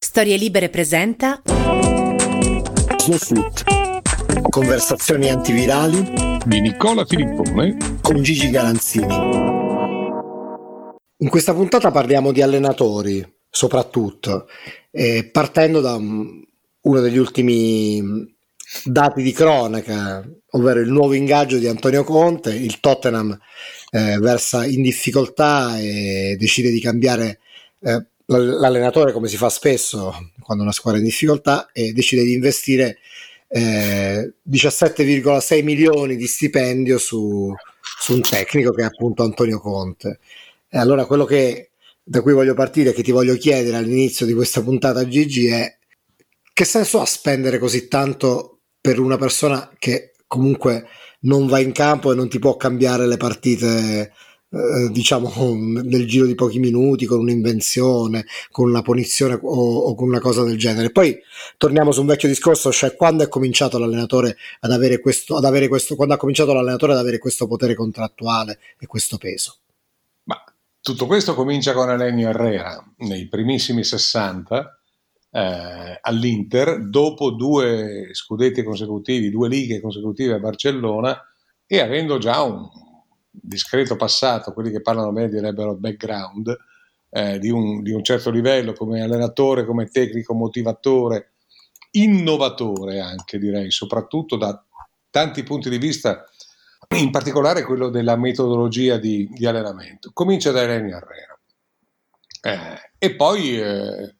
Storie Libere presenta Snowfloot. Conversazioni antivirali di Nicola Filippone con Gigi Garanzini. In questa puntata parliamo di allenatori, soprattutto, eh, partendo da um, uno degli ultimi dati di cronaca, ovvero il nuovo ingaggio di Antonio Conte, il Tottenham eh, versa in difficoltà e decide di cambiare eh, l'allenatore come si fa spesso quando una squadra è in difficoltà e decide di investire eh, 17,6 milioni di stipendio su, su, un tecnico che è appunto Antonio Conte. E allora quello che da cui voglio partire, che ti voglio chiedere all'inizio di questa puntata Gigi è che senso ha spendere così tanto per una persona che comunque non va in campo e non ti può cambiare le partite eh, diciamo nel giro di pochi minuti con un'invenzione con una punizione o, o, con una cosa del genere. Poi torniamo su un vecchio discorso cioè quando è cominciato l'allenatore ad avere questo, ad avere questo quando ha cominciato l'allenatore ad avere questo potere contrattuale e questo peso? Ma tutto questo comincia con Elenio Herrera nei primissimi 60 eh, all'Inter dopo due scudetti consecutivi due lighe consecutive a Barcellona e avendo già un discreto passato, quelli che parlano bene direbbero background, eh, di, un, di un certo livello come allenatore, come tecnico, motivatore, innovatore anche direi, soprattutto da tanti punti di vista, in particolare quello della metodologia di, di allenamento. Comincia da Eleni Herrera eh, e poi eh,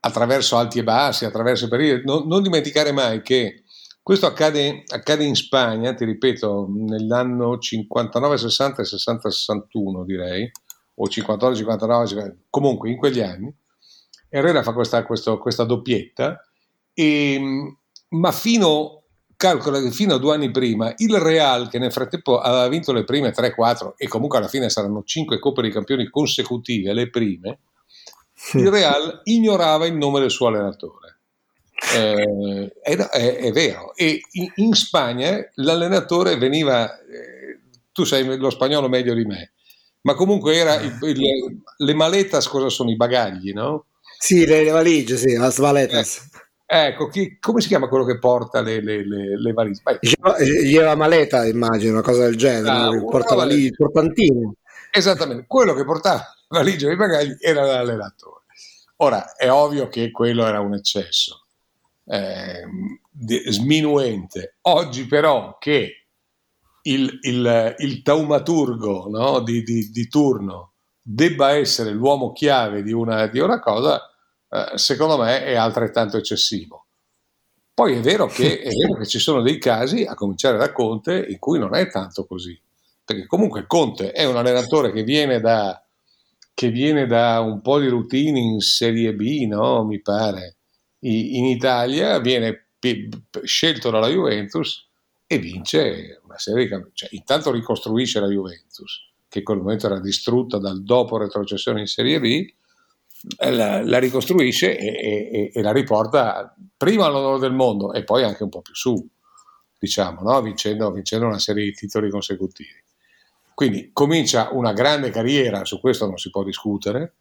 attraverso alti e bassi, attraverso periodi, non, non dimenticare mai che questo accade, accade, in Spagna, ti ripeto, nell'anno 59, 60 e 60, 61 direi, o 59, 59, comunque in quegli anni. Herrera fa questa, questo, questa doppietta, e, ma fino, calcola che fino a due anni prima il Real, che nel frattempo aveva vinto le prime 3-4 e comunque alla fine saranno 5 Coppe dei Campioni consecutive, le prime, il Real ignorava il nome del suo allenatore eh, è, è, è, vero. E in, in, Spagna l'allenatore veniva, eh, tu sai lo spagnolo meglio di me, ma comunque era il, il, le maletas cosa sono? I bagagli, no? Sì, le, le valigie, sì, las maletas. Eh, ecco, chi, come si chiama quello che porta le, le, le, valigie? Lleva maleta, immagino, una cosa del genere, ah, porta valigie, il portantino. Esattamente, quello che portava valigie e i bagagli era l'allenatore. Ora, è ovvio che quello era un eccesso eh, sminuente. Oggi però che il, il, il taumaturgo no, di, di, di, turno debba essere l'uomo chiave di una, di una cosa, eh, secondo me è altrettanto eccessivo. Poi è vero, che, è vero che ci sono dei casi, a cominciare da Conte, in cui non è tanto così. Perché comunque Conte è un allenatore che viene da, che viene da un po' di routine in Serie B, no? Mi pare in Italia, viene scelto dalla Juventus e vince una serie di campioni. Cioè, intanto ricostruisce la Juventus, che in quel momento era distrutta dal dopo retrocessione in Serie B, la, la ricostruisce e, e, e, la riporta prima all'onore del mondo e poi anche un po' più su, diciamo, no? vincendo, vincendo una serie di titoli consecutivi. Quindi comincia una grande carriera, su questo non si può discutere,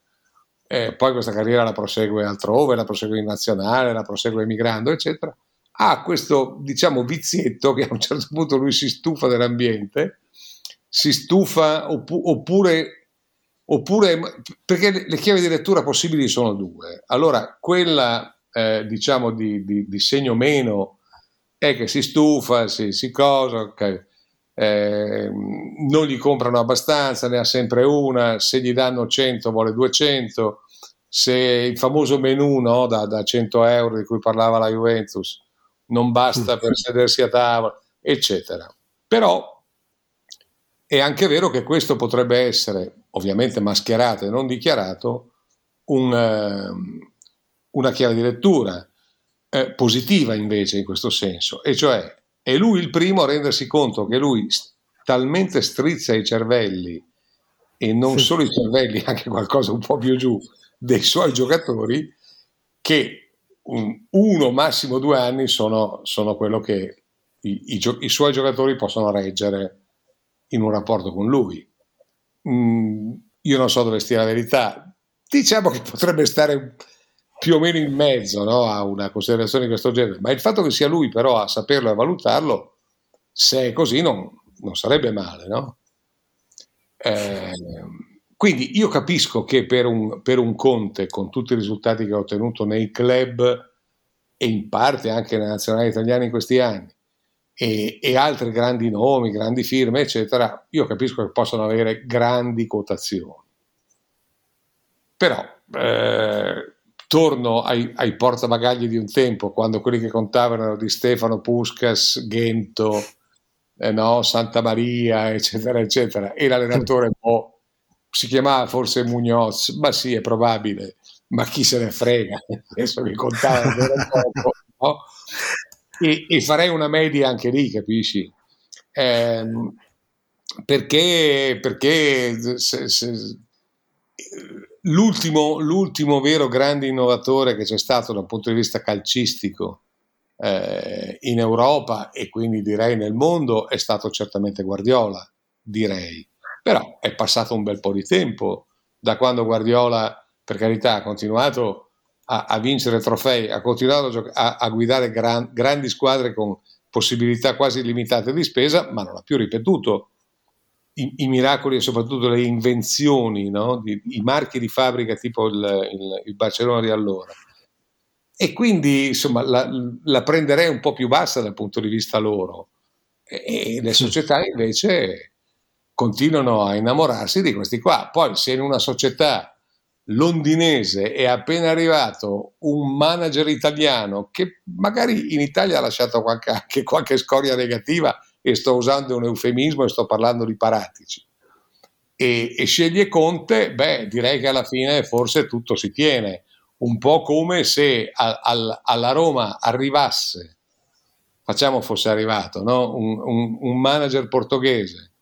eh, poi questa carriera la prosegue altrove, la prosegue in nazionale, la prosegue emigrando, eccetera, ha questo, diciamo, vizietto che a un certo punto lui si stufa dell'ambiente, si stufa oppu- oppure, oppure, perché le chiavi di lettura possibili sono due. Allora, quella, eh, diciamo, di, di, di, segno meno è che si stufa, si, si cosa, okay eh, non gli comprano abbastanza, ne ha sempre una, se gli danno 100 vuole 200, se il famoso menù no, da, da 100 euro di cui parlava la Juventus non basta per sedersi a tavola, eccetera. Però è anche vero che questo potrebbe essere, ovviamente mascherato e non dichiarato, un, uh, una chiave di lettura eh, positiva invece in questo senso, e cioè è lui il primo a rendersi conto che lui talmente strizza i cervelli e non sì. solo i cervelli, anche qualcosa un po' più giù dei suoi giocatori, che un, uno, massimo due anni sono, sono quello che i, i, i, suoi giocatori possono reggere in un rapporto con lui. Mm, io non so dove stia la verità, diciamo che potrebbe stare più o meno in mezzo no, a una considerazione di questo genere, ma il fatto che sia lui però a saperlo e a valutarlo, se è così non, non sarebbe male, no? Eh, quindi io capisco che per un, per un, Conte, con tutti i risultati che ha ottenuto nei club e in parte anche nella nazionale italiana in questi anni, e, e, altri grandi nomi, grandi firme, eccetera, io capisco che possono avere grandi quotazioni. Però eh, torno ai, ai portabagagli di un tempo, quando quelli che contavano erano di Stefano Puskas, Gento, eh no, Santa Maria, eccetera, eccetera, e l'allenatore boh, si chiamava forse Munoz, ma sì, è probabile, ma chi se ne frega, adesso mi contava poco, no? e, e, farei una media anche lì, capisci? Eh, perché, perché se, se, l'ultimo, l'ultimo vero grande innovatore che c'è stato dal punto di vista calcistico eh, in Europa e quindi direi nel mondo è stato certamente Guardiola, direi. Però è passato un bel po' di tempo da quando Guardiola, per carità, ha continuato a, a vincere trofei, ha continuato a, a, guidare gran- grandi squadre con possibilità quasi illimitate di spesa, ma non ha più ripetuto i, i miracoli e soprattutto le invenzioni, no? di, i marchi di fabbrica tipo il, il, il Barcellona di allora e quindi insomma la, la, prenderei un po' più bassa dal punto di vista loro e, le società invece continuano a innamorarsi di questi qua. Poi se in una società londinese è appena arrivato un manager italiano che magari in Italia ha lasciato qualche, anche qualche scoria negativa e sto usando un eufemismo e sto parlando di Paratici e, e sceglie Conte, beh direi che alla fine forse tutto si tiene un po' come se a, a, alla Roma arrivasse, facciamo fosse arrivato, no? un, un, un, manager portoghese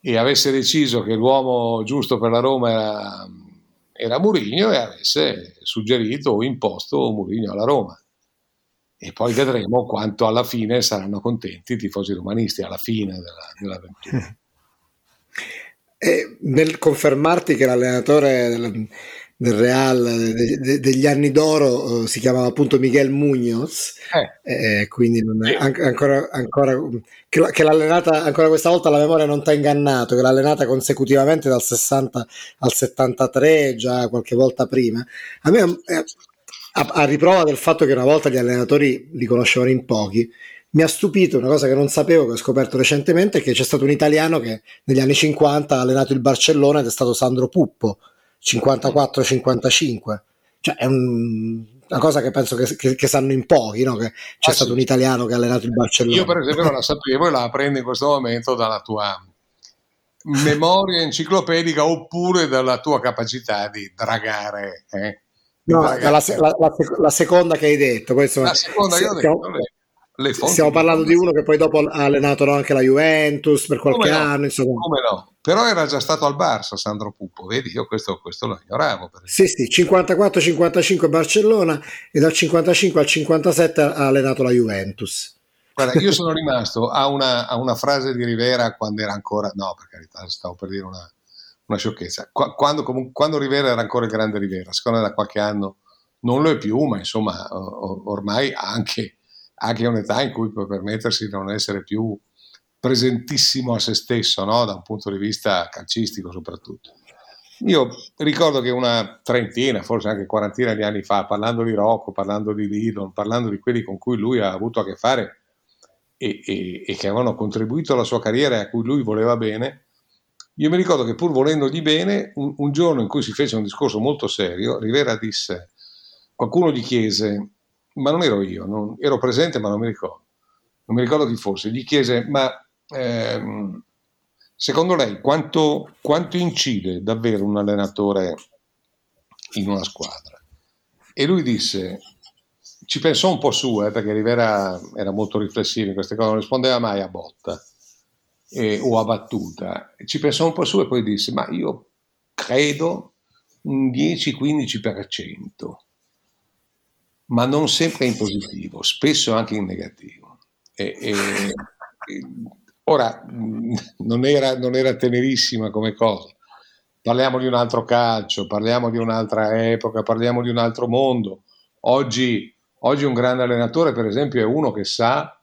e avesse deciso che l'uomo giusto per la Roma era, era Murigno e avesse suggerito o imposto Murigno alla Roma. E poi vedremo quanto alla fine saranno contenti i tifosi romanisti alla fine della, dell'avventura. E nel confermarti che l'allenatore del Real de, de, degli anni d'oro uh, si chiamava appunto Miguel Munoz eh. Eh, quindi è, an- ancora, ancora che, che l'allenata ancora questa volta la memoria non ti ha ingannato che l'ha allenata consecutivamente dal 60 al 73 già qualche volta prima a me eh, a, a riprova del fatto che una volta gli allenatori li conoscevano in pochi mi ha stupito una cosa che non sapevo, che ho scoperto recentemente, che c'è stato un italiano che negli anni 50 ha allenato il Barcellona ed è stato Sandro Puppo, 54-55. Cioè è un, una cosa che penso che, che, che sanno in pochi, no? che c'è ah, stato sì. un italiano che ha allenato il Barcellona. Io per esempio non la sapevo e la apprendo in questo momento dalla tua memoria enciclopedica oppure dalla tua capacità di dragare. Eh? No. La, la, la, la, seconda che hai detto. Poi, la seconda che ho detto. Stiamo, Stiamo parlando di uno che poi dopo ha allenato no, anche la Juventus per qualche come anno. Insomma. Come no? Però era già stato al Barça Sandro Puppo, vedi? Io questo, questo lo ignoravo. Sì, sì, 54-55 Barcellona e dal 55 al 57 ha allenato la Juventus. Guarda, io sono rimasto a una, a una, frase di Rivera quando era ancora, no, per carità, stavo per dire una, una sciocchezza. Quando, quando, Rivera era ancora il grande Rivera, secondo me da qualche anno non lo è più, ma insomma, ormai anche anche a un'età in cui può permettersi di non essere più presentissimo a se stesso, no? da un punto di vista calcistico soprattutto. Io ricordo che una trentina, forse anche quarantina di anni fa, parlando di Rocco, parlando di Lidon, parlando di quelli con cui lui ha avuto a che fare e, e, e, che avevano contribuito alla sua carriera e a cui lui voleva bene, io mi ricordo che pur volendogli bene, un, un giorno in cui si fece un discorso molto serio, Rivera disse, qualcuno gli chiese, ma non ero io, non, ero presente ma non mi ricordo, non mi ricordo chi fosse, gli chiese ma ehm, secondo lei quanto, quanto incide davvero un allenatore in una squadra? e lui disse, ci pensò un po' su, eh, perché Rivera era molto riflessivo in queste cose, non rispondeva mai a botta eh, o a battuta. Ci pensò un po' su e poi disse, ma io credo un 10-15%, ma non sempre in positivo, spesso anche in negativo. E, e, ora, non era, non era tenerissima come cosa. Parliamo di un altro calcio, parliamo di un'altra epoca, parliamo di un altro mondo. Oggi, oggi un grande allenatore, per esempio, è uno che sa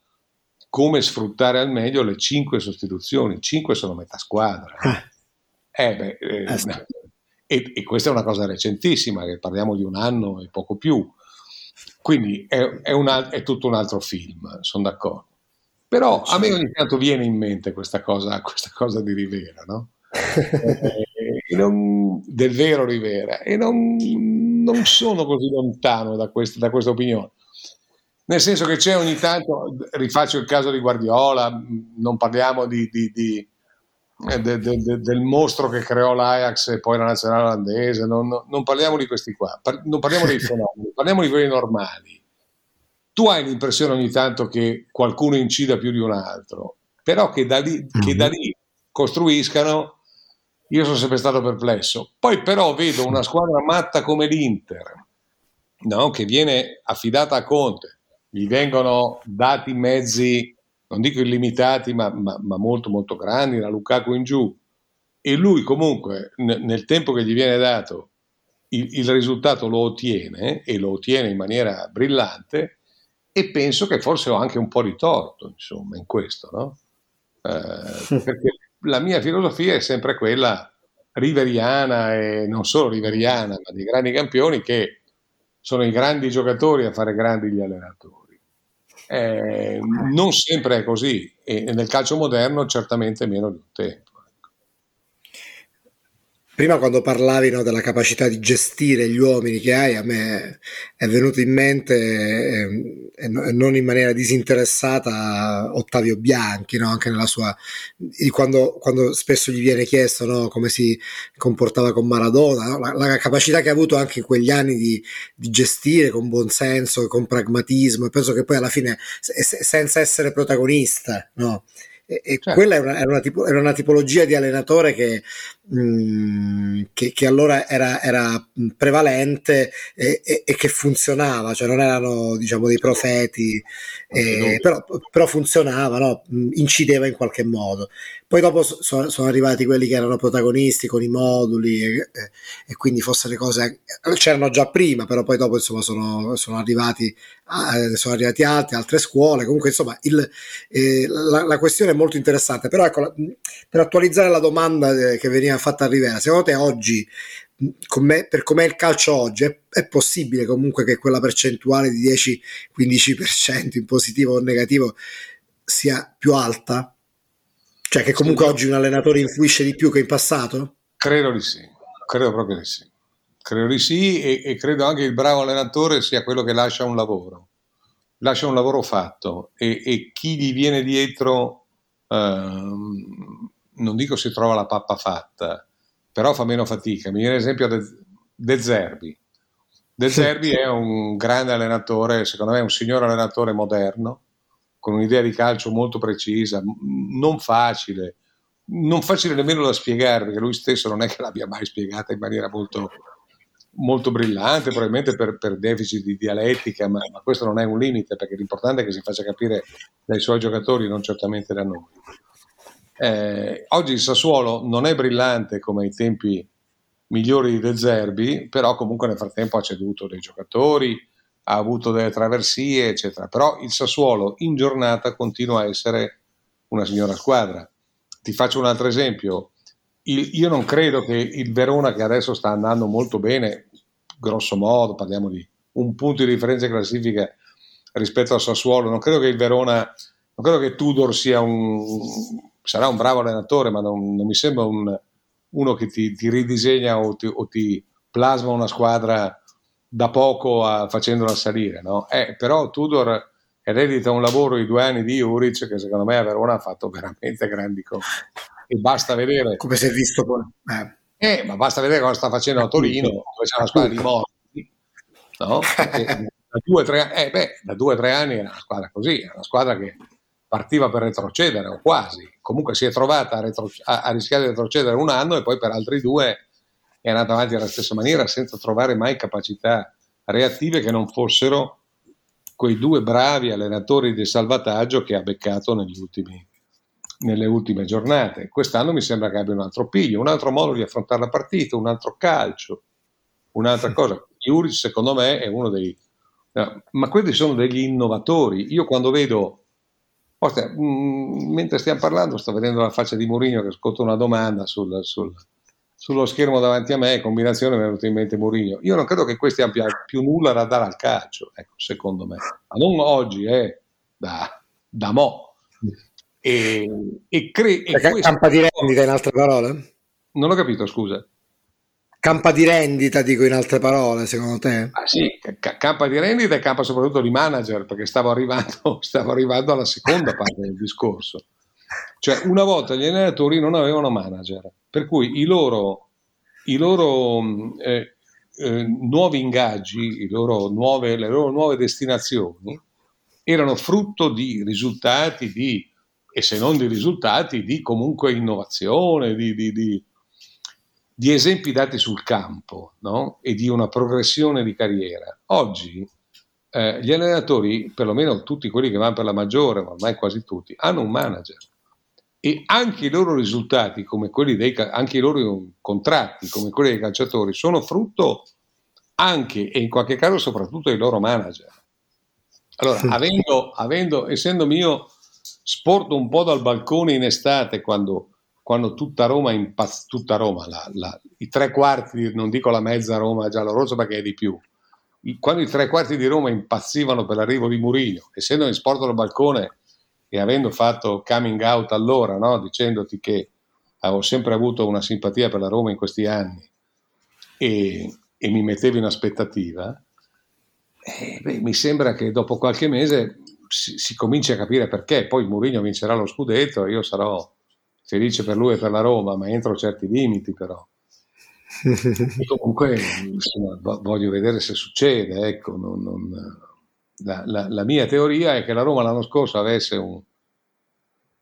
come sfruttare al meglio le cinque sostituzioni. Cinque sono metà squadra. Eh, eh beh, eh, eh e, e, questa è una cosa recentissima, che parliamo di un anno e poco più. Quindi è, è, una, è tutto un altro film, sono d'accordo. Però a me ogni tanto viene in mente questa cosa, questa cosa di Rivera, no? Eh, non, del vero Rivera, e non, non sono così lontano da, quest, da questa opinione. Nel senso che c'è ogni tanto, rifaccio il caso di Guardiola, non parliamo di, di, di, eh, de, de, de, del mostro che creò l'Ajax e poi la nazionale olandese, non, non parliamo di questi qua, par- non parliamo dei fenomeni, parliamo di quelli normali. Tu hai l'impressione ogni tanto che qualcuno incida più di un altro, però che da lì, mm-hmm. che da lì costruiscano, io sono sempre stato perplesso. Poi però vedo una squadra matta come l'Inter, no? che viene affidata a Conte, gli vengono dati mezzi, non dico illimitati, ma, ma, ma molto molto grandi, da Lukaku in giù, e lui comunque n- nel tempo che gli viene dato il, il, risultato lo ottiene e lo ottiene in maniera brillante e penso che forse ho anche un po' di torto insomma in questo, no? Eh, perché la mia filosofia è sempre quella riveriana e non solo riveriana, ma dei grandi campioni che sono i grandi giocatori a fare grandi gli allenatori. Eh, non sempre è così e nel calcio moderno certamente meno di un tempo. Prima quando parlavi no, della capacità di gestire gli uomini che hai, a me è venuto in mente, eh, e non in maniera disinteressata, Ottavio Bianchi, no? anche nella sua... Quando, quando, spesso gli viene chiesto no, come si comportava con Maradona, la, la, capacità che ha avuto anche in quegli anni di, di gestire con buonsenso, con pragmatismo, e penso che poi alla fine, se, senza essere protagonista, no? E, e certo. quella era una, era, una tipo, era una, tipologia di allenatore che, mh, mm, che, che allora era, era prevalente e, e, e, che funzionava, cioè non erano diciamo dei profeti, eh, però, però, funzionava, no? Incideva in qualche modo. Poi dopo so, sono arrivati quelli che erano protagonisti con i moduli e, e, quindi forse le cose c'erano già prima, però poi dopo insomma sono, sono arrivati, sono arrivati altri, altre scuole. Comunque insomma il, eh, la, la, questione è molto interessante. Però ecco, per attualizzare la domanda eh, che veniva fatta a Rivera, secondo te oggi Com'è, per com'è il calcio oggi, è, è, possibile comunque che quella percentuale di 10-15% in positivo o negativo sia più alta? Cioè che comunque sì. oggi un allenatore influisce di più che in passato? Credo di sì, credo proprio di sì. Credo di sì e, e credo anche che il bravo allenatore sia quello che lascia un lavoro, lascia un lavoro fatto e, e chi gli viene dietro, ehm, non dico si trova la pappa fatta, però fa meno fatica. Mi viene l'esempio De, De Zerbi. De Zerbi è un grande allenatore, secondo me è un signor allenatore moderno, con un'idea di calcio molto precisa, non facile, non facile nemmeno da spiegare, perché lui stesso non è che l'abbia mai spiegata in maniera molto, molto brillante, probabilmente per, per deficit di dialettica, ma, ma, questo non è un limite, perché l'importante è che si faccia capire dai suoi giocatori, non certamente da noi. Eh, oggi il Sassuolo non è brillante come ai tempi migliori di De Zerbi, però comunque nel frattempo ha ceduto dei giocatori, ha avuto delle traversie, eccetera. Però il Sassuolo in giornata continua a essere una signora squadra. Ti faccio un altro esempio. Io non credo che il Verona, che adesso sta andando molto bene, grosso modo, parliamo di un punto di differenza classifica rispetto al Sassuolo, non credo che il Verona, non credo che Tudor sia un, sarà un bravo allenatore, ma non, non mi sembra un, uno che ti, ti ridisegna o ti, o ti, plasma una squadra da poco a, facendola salire, no? eh, però Tudor eredita un lavoro di due anni di Juric che secondo me a Verona ha fatto veramente grandi cose e basta vedere come si è visto poi eh. eh. ma basta vedere cosa sta facendo a Torino dove c'è una squadra di morti no? da due o tre, eh, tre anni era una squadra così, era una squadra che partiva per retrocedere o quasi, comunque si è trovata a, retro, a, a rischiare di retrocedere un anno e poi per altri due è andata avanti alla stessa maniera senza trovare mai capacità reattive che non fossero quei due bravi allenatori di salvataggio che ha beccato ultimi, nelle ultime giornate. Quest'anno mi sembra che abbia un altro piglio, un altro modo di affrontare la partita, un altro calcio, un'altra cosa. Juric secondo me è uno dei... ma questi sono degli innovatori. Io quando vedo... Ostia, mm, mentre stiamo parlando sto vedendo la faccia di Mourinho che ascolta una domanda sul, sul, sullo schermo davanti a me, combinazione mi è venuto in mente Mourinho. Io non credo che questi abbia più nulla da dare al calcio, ecco, secondo me. Ma non oggi, eh, da, da mo'. E, e, cre- e questo... Campa di rendita in altre parole? Non ho capito, scusa. Campa di rendita, dico in altre parole, secondo te? Ah, sì, c- campa di rendita e campa soprattutto di manager, perché stavo arrivando, stavo arrivando alla seconda parte del discorso. Cioè, una volta gli allenatori non avevano manager, per cui i loro, i loro eh, eh, nuovi ingaggi, loro nuove, le loro nuove destinazioni erano frutto di risultati, di, e se non di risultati, di comunque innovazione, di, di, di, di esempi dati sul campo no? e di una progressione di carriera. Oggi eh, gli allenatori, perlomeno tutti quelli che vanno per la maggiore, ma ormai quasi tutti, hanno un manager e anche i loro risultati, come quelli dei, anche i loro contratti, come quelli dei calciatori, sono frutto anche e in qualche caso soprattutto dei loro manager. Allora, avendo, avendo, essendo mio, sporto un po' dal balcone in estate quando, quando tutta Roma, impazz- tutta Roma la, la, i tre quarti, non dico la mezza Roma giallo-rosso perché è di più, quando i tre quarti di Roma impazzivano per l'arrivo di Murigno, essendo in sport dal balcone e avendo fatto coming out allora, no? dicendoti che avevo sempre avuto una simpatia per la Roma in questi anni e, e mi mettevo in aspettativa, eh, beh, mi sembra che dopo qualche mese si, si cominci a capire perché. Poi Mourinho vincerà lo scudetto io sarò felice per lui e per la Roma, ma entro certi limiti però. comunque insomma, voglio vedere se succede, ecco, non, non, la, la, la, mia teoria è che la Roma l'anno scorso avesse un,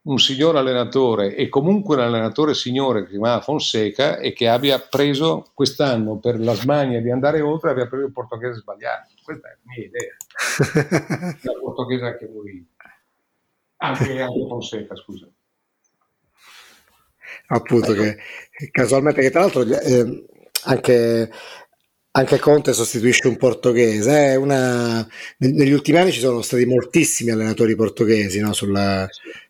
un signor allenatore e comunque un allenatore signore che si chiamava Fonseca e che abbia preso quest'anno per la smania di andare oltre abbia preso il portoghese sbagliato. Questa è la mia idea. il portoghese anche lui. Anche, anche Fonseca, scusa. Appunto, ecco. che casualmente, che tra l'altro eh, anche anche Conte sostituisce un portoghese. Una... Negli ultimi anni ci sono stati moltissimi allenatori portoghesi no? Sulla,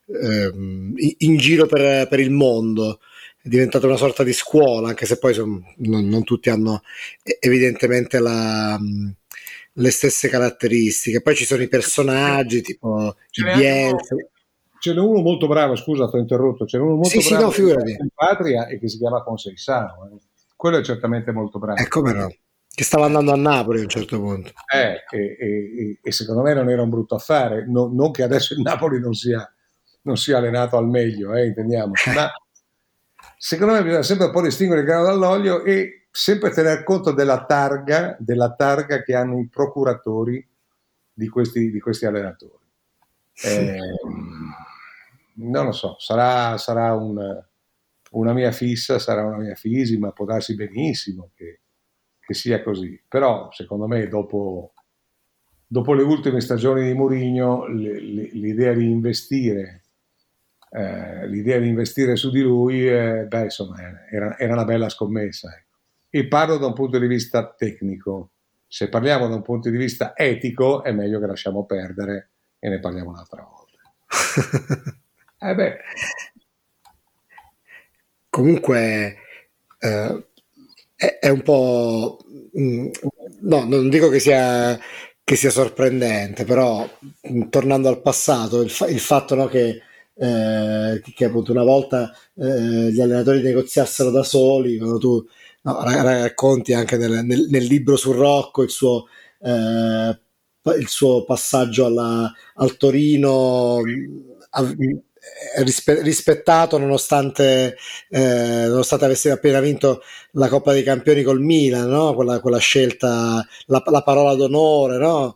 ehm, in giro per, per, il mondo. È diventata una sorta di scuola, anche se poi son, non, non, tutti hanno evidentemente la, le stesse caratteristiche. Poi ci sono i personaggi tipo ce Bielsa. Ce n'è uno molto bravo, scusa, ti ho interrotto. C'è uno molto sì, bravo sì, no, in patria e che si chiama Conseisano. Eh. Quello è certamente molto bravo. E come no? Che stava andando a Napoli a un certo punto. Eh, e, e, e, secondo me non era un brutto affare, no, non che adesso il Napoli non sia, non sia allenato al meglio, eh, intendiamo, ma secondo me bisogna sempre un po' distinguere il grano dall'olio e sempre tener conto della targa, della targa che hanno i procuratori di questi, di questi allenatori. Eh, non lo so, sarà, sarà un, una mia fissa, sarà una mia fisi, ma può darsi benissimo che che sia così. Però, secondo me, dopo, dopo le ultime stagioni di Mourinho, l'idea di investire, eh, l'idea di investire su di lui, eh, beh, insomma, era, era, una bella scommessa. Ecco. E parlo da un punto di vista tecnico. Se parliamo da un punto di vista etico, è meglio che lasciamo perdere e ne parliamo un'altra volta. eh. Comunque, eh, è, è un po'... Mm, no, non dico che sia, che sia sorprendente, però mm, tornando al passato, il, fa- il fatto no, che, eh, che appunto una volta eh, gli allenatori negoziassero da soli, quando tu no, racconti anche nel, nel, nel, libro su Rocco il suo, eh, il suo passaggio alla, al Torino, rispe- rispettato nonostante, eh, nonostante avesse appena vinto la Coppa dei Campioni col Milan, no? quella, quella, scelta, la, la, parola d'onore, no?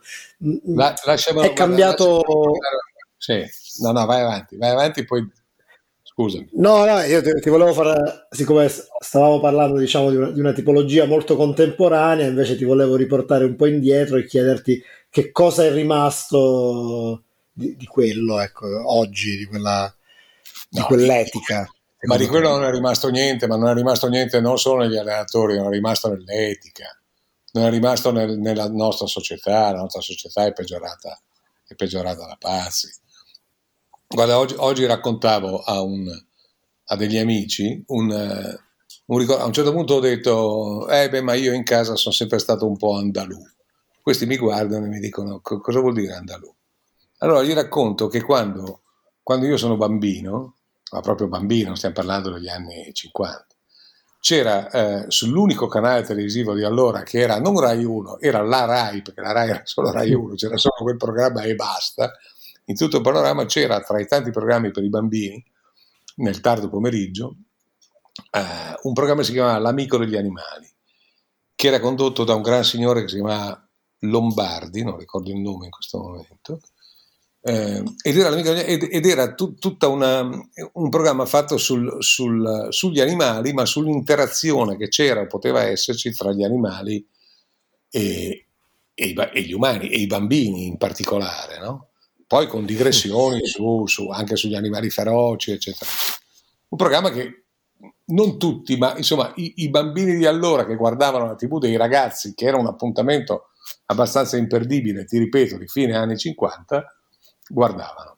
La, è cambiato... Sì, no, no, vai avanti, vai avanti, poi Scusami. No, no, io ti, ti, volevo fare, siccome stavamo parlando diciamo, di una, di una, tipologia molto contemporanea, invece ti volevo riportare un po' indietro e chiederti che cosa è rimasto di, di quello, ecco, oggi, di, quella, di no, quell'etica. Ma di quello non è rimasto niente, ma non è rimasto niente non solo negli allenatori, non è rimasto nell'etica, non è rimasto nel, nella nostra società, la nostra società è peggiorata, è peggiorata da pazzi Guarda, oggi, oggi raccontavo a, un, a, degli amici un, un ricordo, a un certo punto ho detto, eh beh, ma io in casa sono sempre stato un po' andalù. Questi mi guardano e mi dicono, cosa vuol dire andalù? Allora gli racconto che quando, quando io sono bambino, ma proprio bambino, stiamo parlando degli anni 50, c'era eh, sull'unico canale televisivo di allora che era non Rai 1, era la Rai, perché la Rai era solo Rai 1, c'era solo quel programma e basta, in tutto il panorama c'era tra i tanti programmi per i bambini, nel tardo pomeriggio, eh, un programma che si chiamava L'amico degli animali, che era condotto da un gran signore che si chiamava Lombardi, non ricordo il nome in questo momento, eh, ed era, ed, ed era tut, tutta una, un programma fatto sul, sul, sugli animali, ma sull'interazione che c'era o poteva esserci tra gli animali e, e, e, gli umani, e i bambini in particolare, no? poi con digressioni su, su, anche sugli animali feroci, eccetera. Un programma che non tutti, ma insomma i, i, bambini di allora che guardavano la TV dei ragazzi, che era un appuntamento abbastanza imperdibile, ti ripeto, di fine anni 50, guardavano.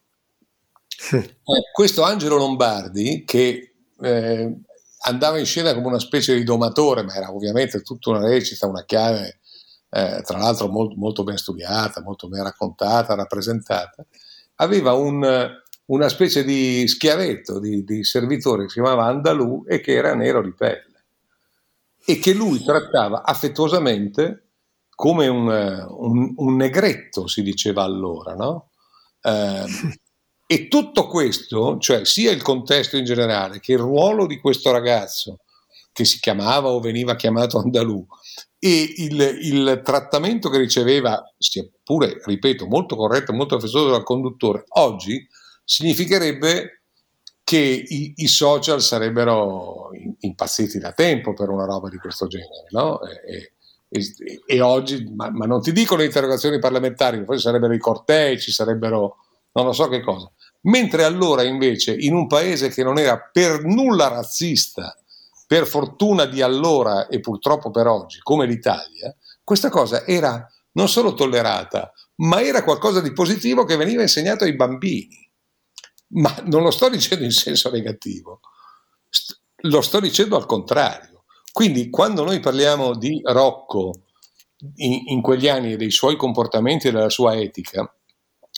Eh, questo Angelo Lombardi, che eh, andava in scena come una specie di domatore, ma era ovviamente tutta una recita, una chiave eh, tra l'altro molto, molto, ben studiata, molto ben raccontata, rappresentata, aveva un, una specie di schiavetto, di, di, servitore che si chiamava Andalù e che era nero di pelle e che lui trattava affettuosamente come un, un, un negretto, si diceva allora, no? Eh, e tutto questo, cioè sia il contesto in generale che il ruolo di questo ragazzo che si chiamava o veniva chiamato Andalù, e il, il, trattamento che riceveva, sia pure, ripeto, molto corretto, molto affettuoso dal conduttore, oggi significherebbe che i, i social sarebbero impazziti da tempo per una roba di questo genere, no? E, e, e oggi, ma, ma, non ti dico le interrogazioni parlamentari, poi sarebbero i cortei, ci sarebbero non lo so che cosa. Mentre allora invece in un paese che non era per nulla razzista, per fortuna di allora e purtroppo per oggi, come l'Italia, questa cosa era non solo tollerata, ma era qualcosa di positivo che veniva insegnato ai bambini. Ma non lo sto dicendo in senso negativo, lo sto dicendo al contrario. Quindi quando noi parliamo di Rocco in, in quegli anni e dei suoi comportamenti e della sua etica,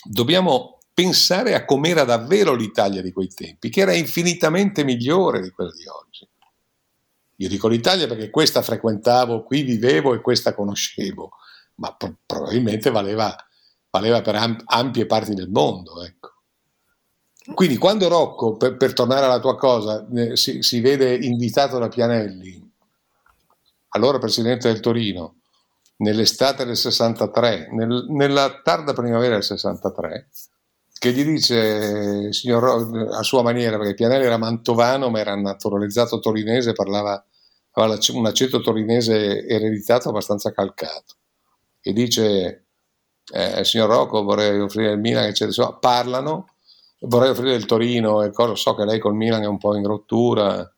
dobbiamo pensare a com'era davvero l'Italia di quei tempi, che era infinitamente migliore di quella di oggi. Io dico l'Italia perché questa frequentavo, qui vivevo e questa conoscevo, ma pro- probabilmente valeva, valeva per amp- ampie parti del mondo. Ecco. Quindi quando Rocco, per, per tornare alla tua cosa, eh, si, si, vede invitato da Pianelli, allora presidente del Torino, nell'estate del 63, nel, nella tarda primavera del 63, che gli dice, signor, a sua maniera, perché Pianelli era mantovano ma era naturalizzato torinese, parlava aveva un accento torinese ereditato abbastanza calcato. E dice eh, signor Rocco vorrei offrire il Milan eccetera, parlano vorrei offrire il Torino e cosa so che lei col Milan è un po' in rottura.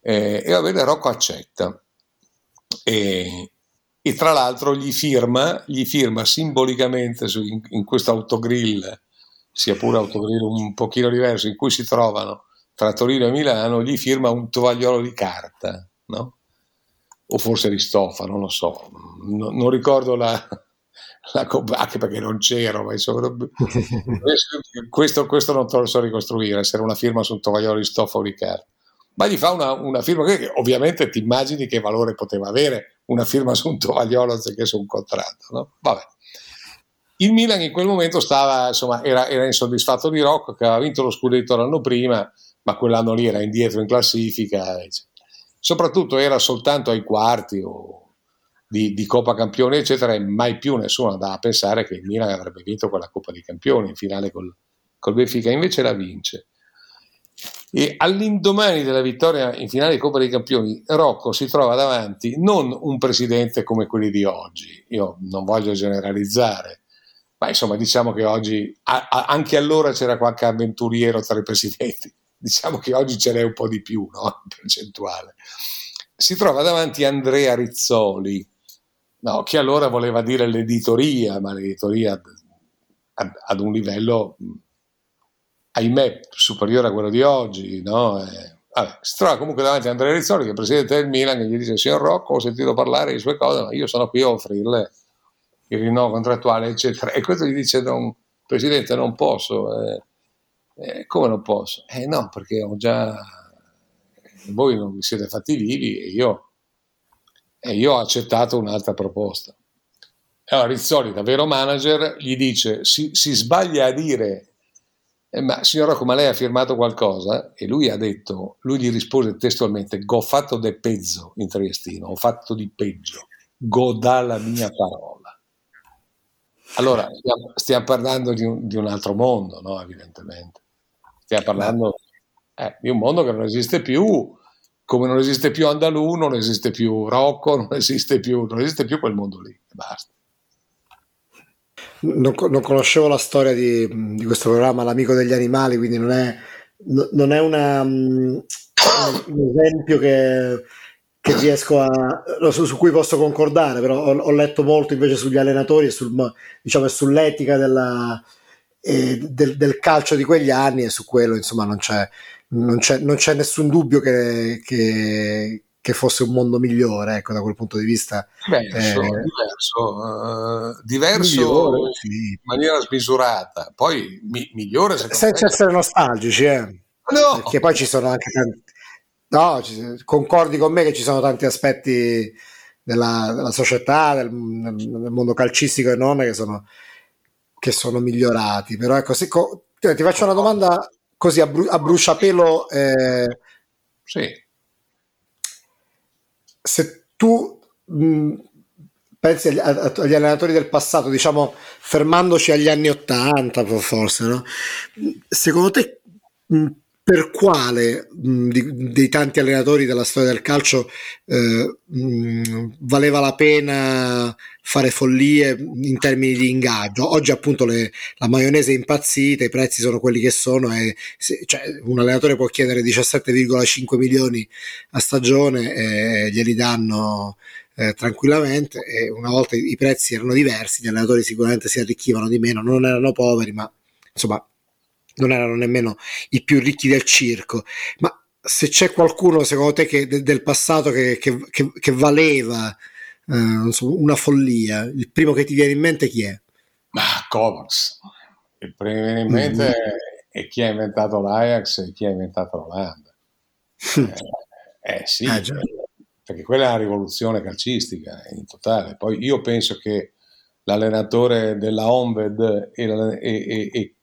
Eh, e va bene Rocco accetta e, e, tra l'altro gli firma, gli firma simbolicamente su, in, in questo autogrill sia pure autogrill un pochino diverso in cui si trovano tra Torino e Milano gli firma un tovagliolo di carta no? o forse Aristofano, non lo so, no, non ricordo la, la, anche perché non c'ero, ma insomma, questo, questo, non te lo so ricostruire, se era una firma su un tovagliolo di stoffa o di carta. Ma gli fa una, una firma che ovviamente ti immagini che valore poteva avere una firma su un tovagliolo anziché su un contratto, no? Vabbè. Il Milan in quel momento stava, insomma, era, era insoddisfatto di Rocco che aveva vinto lo scudetto l'anno prima, ma quell'anno lì era indietro in classifica. Soprattutto era soltanto ai quarti di, di, Coppa Campioni, eccetera, e mai più nessuno andava a pensare che il Milan avrebbe vinto quella Coppa dei Campioni in finale col, col Benfica, invece la vince. E all'indomani della vittoria in finale di Coppa dei Campioni, Rocco si trova davanti non un presidente come quelli di oggi, io non voglio generalizzare, ma insomma diciamo che oggi, a, a, anche allora c'era qualche avventuriero tra i presidenti, diciamo che oggi ce n'è un po' di più, no? percentuale. Si trova davanti Andrea Rizzoli, no, che allora voleva dire l'editoria, ma l'editoria ad, ad un livello, ahimè, superiore a quello di oggi. No? Eh, vabbè, si trova comunque davanti a Andrea Rizzoli, che è presidente del Milan, che gli dice, signor Rocco, ho sentito parlare di sue cose, ma io sono qui a offrirle il rinnovo contrattuale, eccetera. E questo gli dice, non, Presidente, non posso. Eh, eh, come non posso? Eh no, perché ho già... Voi non vi siete fatti vivi e io, e io ho accettato un'altra proposta. Allora Rizzoli, da vero manager, gli dice, si, si sbaglia a dire, eh, ma signor Rocco, ma lei ha firmato qualcosa? E lui ha detto, lui gli rispose testualmente, go fatto de pezzo in triestino, ho fatto di peggio, godà la mia parola. Allora, stiamo, stiamo parlando di un, di un, altro mondo, no? evidentemente. Stiamo parlando eh, di un mondo che non esiste più, come non esiste più Andalù, non esiste più Rocco, non esiste più, non esiste più quel mondo lì, basta. Non, non, conoscevo la storia di, di, questo programma, L'amico degli animali, quindi non è, non è una, um, un esempio che, che riesco a, su, su, cui posso concordare, però ho, ho, letto molto invece sugli allenatori e sul, diciamo, sull'etica della, eh, del, del, calcio di quegli anni e su quello insomma non c'è, non c'è, non c'è nessun dubbio che, che, che, fosse un mondo migliore ecco, da quel punto di vista. Diverso, eh, diverso, uh, diverso migliore, sì. in maniera smisurata, poi mi, migliore senza me. essere nostalgici, eh. No. perché poi ci sono anche tanti No, concordi con me che ci sono tanti aspetti della, della società, del, del, mondo calcistico e non che sono, che sono migliorati. Però ecco, se, co, ti faccio una domanda così a, bru, a bruciapelo. Eh, sì. Se tu mh, pensi agli, agli, allenatori del passato, diciamo fermandoci agli anni Ottanta, forse, no? secondo te mh, per quale mh, di, dei tanti allenatori della storia del calcio eh, mh, valeva la pena fare follie in termini di ingaggio. Oggi appunto le, la maionese è impazzita, i prezzi sono quelli che sono e se, cioè, un allenatore può chiedere 17,5 milioni a stagione e glieli danno eh, tranquillamente e una volta i prezzi erano diversi, gli allenatori sicuramente si arricchivano di meno, non erano poveri ma insomma non erano nemmeno i più ricchi del circo, ma se c'è qualcuno secondo te che, del passato che, che, che valeva eh, so, una follia, il primo che ti viene in mente chi è? Ma Kovacs, il primo che viene in mente mm-hmm. è, chi ha inventato l'Ajax e chi ha inventato l'Olanda. eh, eh, sì, ah, perché quella è la rivoluzione calcistica in totale. Poi io penso che l'allenatore della Onved e, e, e,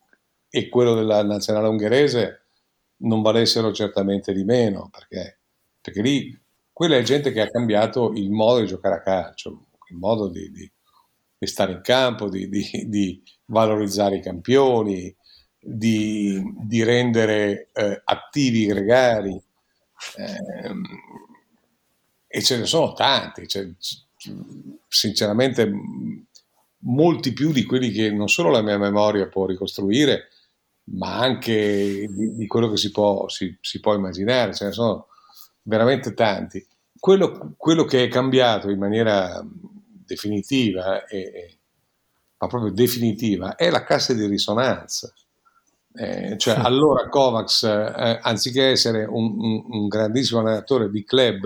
e quello della nazionale ungherese non valessero certamente di meno, perché, perché lì quella è gente che ha cambiato il modo di giocare a calcio, il modo di, di, di stare in campo, di, di, valorizzare i campioni, di, rendere eh, attivi i gregari. Eh, e ce ne sono tanti, cioè, sinceramente molti più di quelli che non solo la mia memoria può ricostruire, ma anche di, di quello che si può, si, si può, immaginare, ce ne sono veramente tanti. Quello, quello che è cambiato in maniera definitiva, e, ma proprio definitiva, è la cassa di risonanza. Eh, cioè, allora Kovacs, eh, anziché essere un, un, un, grandissimo allenatore di club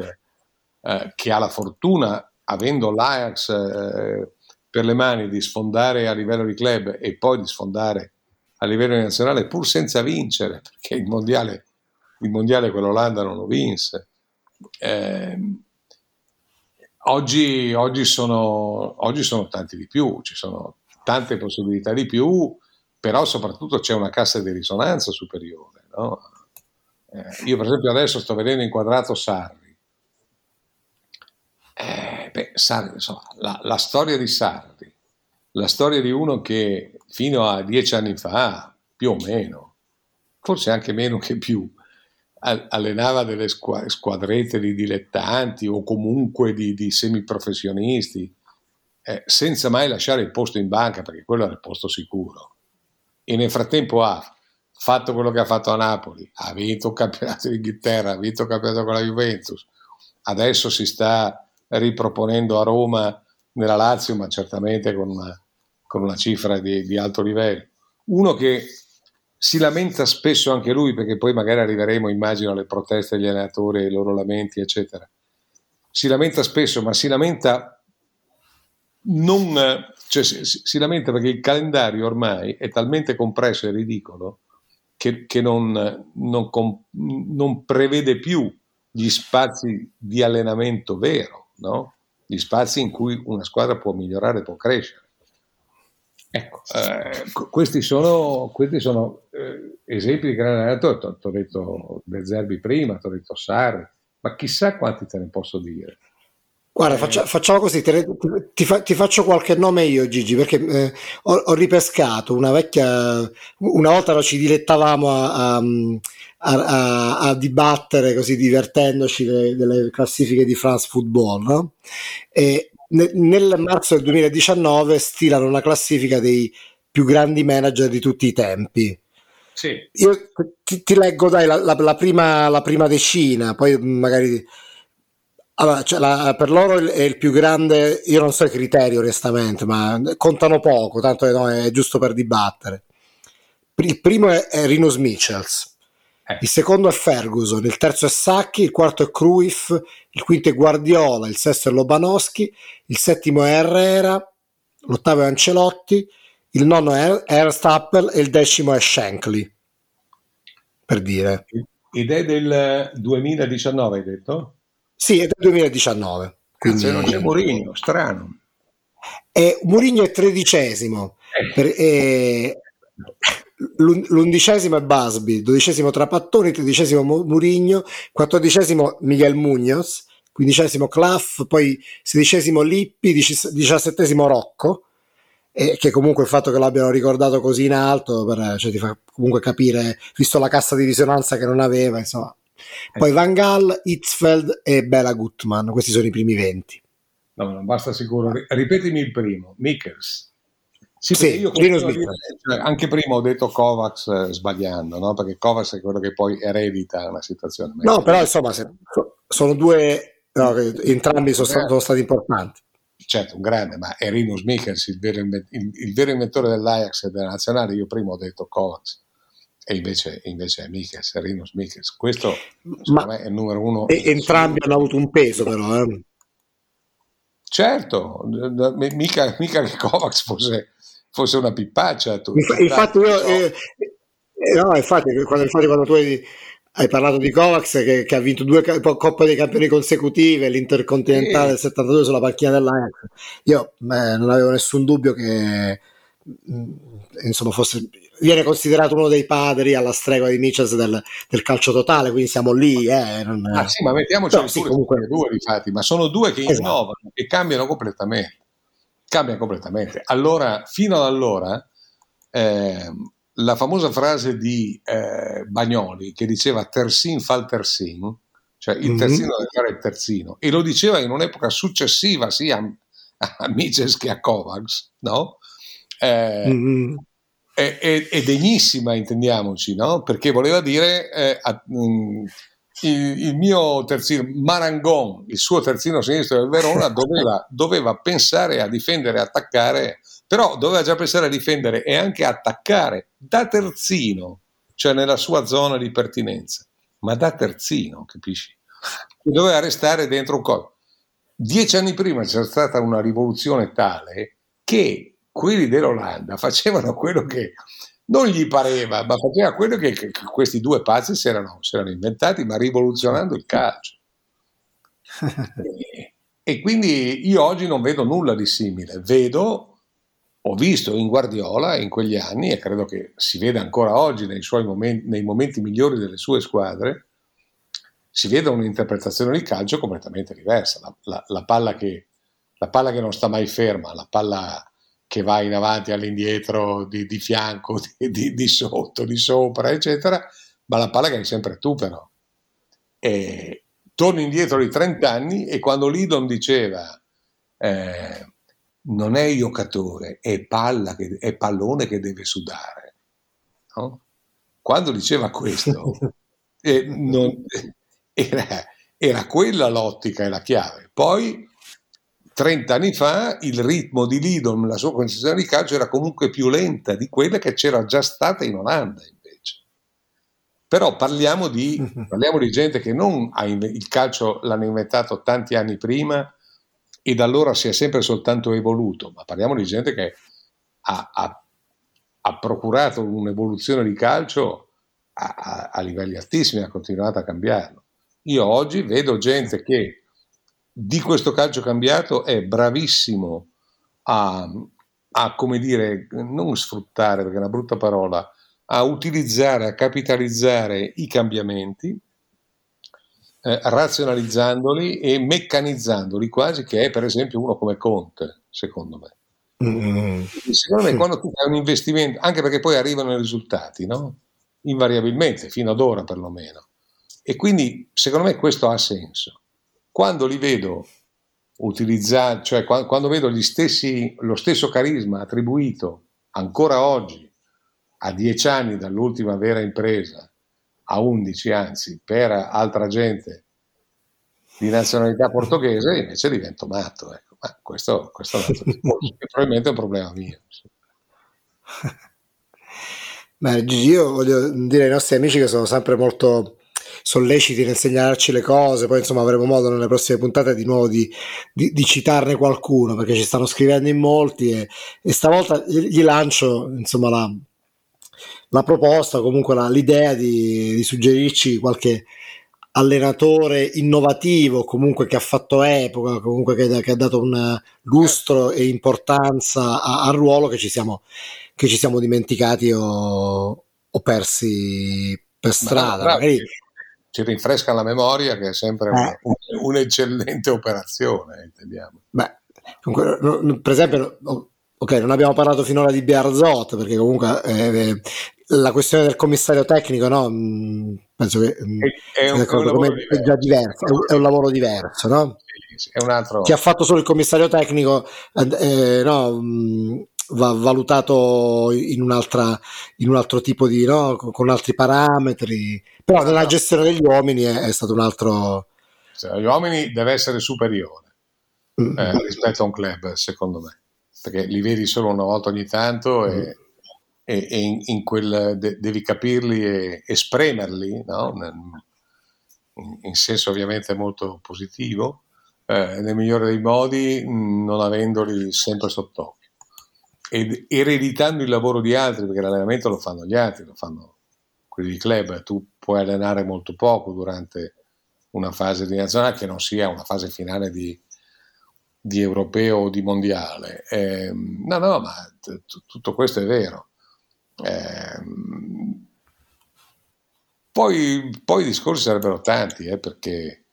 eh, che ha la fortuna, avendo l'Ajax eh, per le mani, di sfondare a livello di club e poi di sfondare a livello nazionale pur senza vincere, perché il mondiale, il mondiale con l'Olanda non lo vinse. Eh, oggi, oggi, sono, oggi, sono, tanti di più, ci sono tante possibilità di più, però soprattutto c'è una cassa di risonanza superiore. No? Eh, io per esempio adesso sto vedendo inquadrato Sarri. Eh, beh, Sarri insomma, la, la, storia di Sarri, la storia di uno che fino a dieci anni fa, più o meno, forse anche meno che più, allenava delle squadrette di dilettanti o comunque di, di semiprofessionisti, eh, senza mai lasciare il posto in banca, perché quello era il posto sicuro. E nel frattempo ha fatto quello che ha fatto a Napoli, ha vinto un campionato d'Inghilterra, ha vinto un campionato con la Juventus, adesso si sta riproponendo a Roma nella Lazio, ma certamente con una, con una cifra di, di alto livello. Uno che si lamenta spesso anche lui, perché poi magari arriveremo, immagino, alle proteste degli allenatori, ai loro lamenti, eccetera. Si lamenta spesso, ma si lamenta non, cioè si, si lamenta perché il calendario ormai è talmente compresso e ridicolo che, che non, non, non, prevede più gli spazi di allenamento vero, no? gli spazi in cui una squadra può migliorare, può crescere. Ecco, eh, questi sono, questi sono eh, esempi di grandi allenatori. Ti ho detto De Zerbi prima, ti ho detto Sarri, ma chissà quanti te ne posso dire. Guarda, eh. faccia, facciamo così, ti, ti, ti, faccio qualche nome io Gigi, perché eh, ho, ho, ripescato una vecchia, una volta no, ci dilettavamo a, a, a, a, dibattere così divertendoci delle, delle classifiche di France Football, no? E nel marzo del 2019 stilano una classifica dei più grandi manager di tutti i tempi. Sì. Io ti, ti leggo dai, la, la, la, prima, la, prima, decina, poi magari... Allora, cioè per loro è il più grande, io non so i criteri onestamente, ma contano poco, tanto no, è giusto per dibattere. Il primo è, è Rinus Michels. Il secondo è Ferguson, il terzo è Sacchi, il quarto è Cruyff, il quinto è Guardiola, il sesto è Lobanowski, il settimo è Herrera, l'ottavo è Ancelotti, il nono è Erstappel e il decimo è Shankly. Per dire. Ed è del 2019, hai detto? Sì, è del 2019. Quindi... Cazzo, non c'è Mourinho, strano. E Mourinho è tredicesimo. Eh. Per, eh, l'undicesimo è Basbi, dodicesimo Trapattoni, tredicesimo Murigno, quattordicesimo Miguel Munoz, quindicesimo Claff, poi sedicesimo Lippi, diciassettesimo Rocco, e che comunque il fatto che l'abbiano ricordato così in alto per, cioè, ti fa comunque capire, visto la cassa di risonanza che non aveva, insomma. Poi Van Gaal, Hitzfeld e Bela Gutman, questi sono i primi venti. No, non basta sicuro. Ripetimi il primo, Mikkels. Sì, sì io dire, cioè, anche prima ho detto Kovacs eh, sbagliando, no? perché Kovacs è quello che poi eredita una situazione. No, però insomma se, sono due, no, entrambi sono, sono, stati importanti. Certo, un grande, ma è Rinus Michels, il vero, il, il vero inventore dell'Ajax e della nazionale. Io prima ho detto Kovacs e invece, invece è Michels, è Rinus Michels. Questo ma, me è il numero uno. E, entrambi hanno avuto un peso però. Eh. Certo, mica, mica che Kovacs fosse fosse una pippaccia. Tu, infatti, io, eh, eh, no, infatti, quando, infatti, quando tu hai, hai, parlato di Kovacs che, che, ha vinto due Coppe dei Campioni consecutive, l'Intercontinentale del 72 sulla panchina dell'Ajax, io eh, non avevo nessun dubbio che mm, insomma fosse viene considerato uno dei padri alla stregua di Mitchell del, del, calcio totale, quindi siamo lì. Eh, non... ah, sì, ma mettiamoci no, sì, comunque... due, infatti, ma sono due che esatto. innovano, che cambiano completamente cambia completamente. Allora, fino ad allora, eh, la famosa frase di eh, Bagnoli che diceva Tersin fa il Tersin, cioè il mm-hmm. terzino deve fare il terzino, e lo diceva in un'epoca successiva sia a, a Mices che a Kovacs, no? Eh, mm-hmm. è, è, è, degnissima, intendiamoci, no? Perché voleva dire eh, a, mh, mm, il, il, mio terzino Marangon, il suo terzino sinistro del Verona, doveva, doveva pensare a difendere e attaccare, però doveva già pensare a difendere e anche attaccare da terzino, cioè nella sua zona di pertinenza, ma da terzino, capisci? Doveva restare dentro un corpo. Dieci anni prima c'era stata una rivoluzione tale che quelli dell'Olanda facevano quello che non gli pareva, ma faceva quello che, che questi due pazzi si erano, si erano, inventati, ma rivoluzionando il calcio. e, quindi io oggi non vedo nulla di simile, vedo ho visto in Guardiola in quegli anni, e credo che si veda ancora oggi nei, momenti, nei momenti migliori delle sue squadre, si vede un'interpretazione del calcio completamente diversa. La, la, la, palla che, la, palla che, non sta mai ferma, la palla che va in avanti, all'indietro, di, di fianco, di, di, di, sotto, di sopra, eccetera, ma la palla che hai sempre tu però. E torno indietro di 30 anni e quando Lidon diceva eh, non è giocatore, è, palla che, è pallone che deve sudare. No? Quando diceva questo, eh, non, era, era quella l'ottica e la chiave. Poi 30 anni fa il ritmo di Lidon, la sua concezione di calcio era comunque più lenta di quella che c'era già stata in Olanda invece. Però parliamo di, parliamo di gente che non ha il calcio l'hanno inventato tanti anni prima e da allora si è sempre soltanto evoluto, ma parliamo di gente che ha, ha, ha procurato un'evoluzione di calcio a, a, livelli altissimi, ha continuato a cambiarlo. Io oggi vedo gente che di questo calcio cambiato è bravissimo a, a, come dire, non sfruttare perché è una brutta parola, a utilizzare, a capitalizzare i cambiamenti eh, razionalizzandoli e meccanizzandoli quasi, che è per esempio uno come Conte, secondo me. Mm. Secondo me quando tu fai un investimento, anche perché poi arrivano i risultati, no? invariabilmente, fino ad ora perlomeno. E quindi secondo me questo ha senso. Quando li vedo utilizzare, cioè quando, quando vedo stessi, lo stesso carisma attribuito ancora oggi, a dieci anni dall'ultima vera impresa, a 11 anzi, per altra gente di nazionalità portoghese, invece divento matto. Ecco. Ma questo, questo è probabilmente è un problema mio. Beh, io voglio dire ai nostri amici che sono sempre molto solleciti nel segnalarci le cose, poi insomma avremo modo nelle prossime puntate di nuovo di, di, di citarne qualcuno perché ci stanno scrivendo in molti e, e stavolta gli lancio insomma la, la proposta, comunque la, l'idea di, di, suggerirci qualche allenatore innovativo, comunque che ha fatto epoca, comunque che, che ha dato un lustro e importanza al ruolo che ci siamo, che ci siamo dimenticati o, o persi per strada. Ma, Magari... Ci rinfresca la memoria che è sempre eh. un, un'eccellente operazione, intendiamo. Beh, per esempio, ok, non abbiamo parlato finora di Biarzot perché comunque eh, la questione del commissario tecnico, no? Mm, penso che mm, è, è, un, è, è già diverso, è un, un, lavoro diverso, no? È un altro... Chi ha fatto solo il commissario tecnico, eh, no, mm, va valutato in, un'altra, in un altro tipo di, no? con, altri parametri, però nella no. gestione degli uomini è, stato un altro... Cioè, gli uomini deve essere superiore mm. eh, rispetto a un club, secondo me, perché li vedi solo una volta ogni tanto e... Mm e, e in, in, quel de, devi capirli e esprimerli no? in, in, senso ovviamente molto positivo, eh, nel migliore dei modi, non avendoli sempre sott'occhio. Ed ereditando il lavoro di altri, perché l'allenamento lo fanno gli altri, lo fanno quelli di club, tu puoi allenare molto poco durante una fase di nazionale che non sia una fase finale di, di europeo o di mondiale. Eh, no, no, ma t- tutto questo è vero. Eh, poi, poi, i discorsi sarebbero tanti, eh, perché,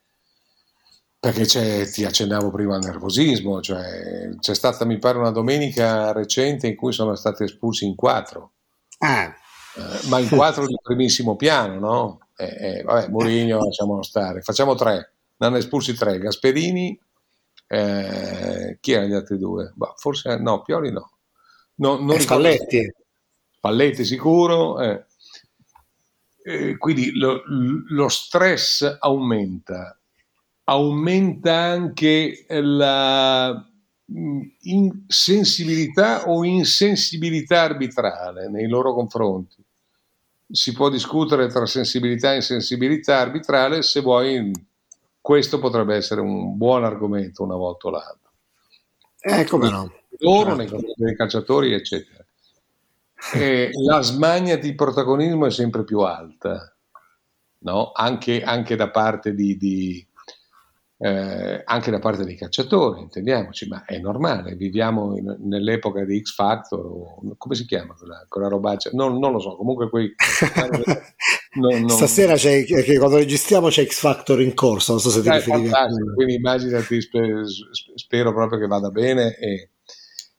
perché ti accennavo prima al nervosismo, cioè, c'è stata mi pare una domenica recente in cui sono stati espulsi in quattro, ah. eh, ma in quattro di primissimo piano, no? Eh, eh, vabbè, Mourinho lasciamolo stare, facciamo tre, ne hanno espulsi tre, Gasperini, eh, chi erano gli altri due? Bah, forse no, Pioli no. no non Spalletti. Spalletti sicuro. Eh. Eh, quindi lo, lo, stress aumenta, aumenta anche la mm, sensibilità o insensibilità arbitrale nei loro confronti. Si può discutere tra sensibilità e insensibilità arbitrale, se vuoi questo potrebbe essere un buon argomento una volta o l'altra. Eh, come no. Loro, nei confronti dei calciatori, eccetera eh, la smania di protagonismo è sempre più alta, no? anche, anche, da parte di, di, eh, anche da parte dei cacciatori, intendiamoci, ma è normale, viviamo in, nell'epoca di X Factor, o, come si chiama quella, quella robaccia? Non, non, lo so, comunque quei... non, non... Stasera c'è, che quando registriamo c'è X Factor in corso, non so se ti eh, riferivi a Quindi immaginati, spero, spero proprio che vada bene e,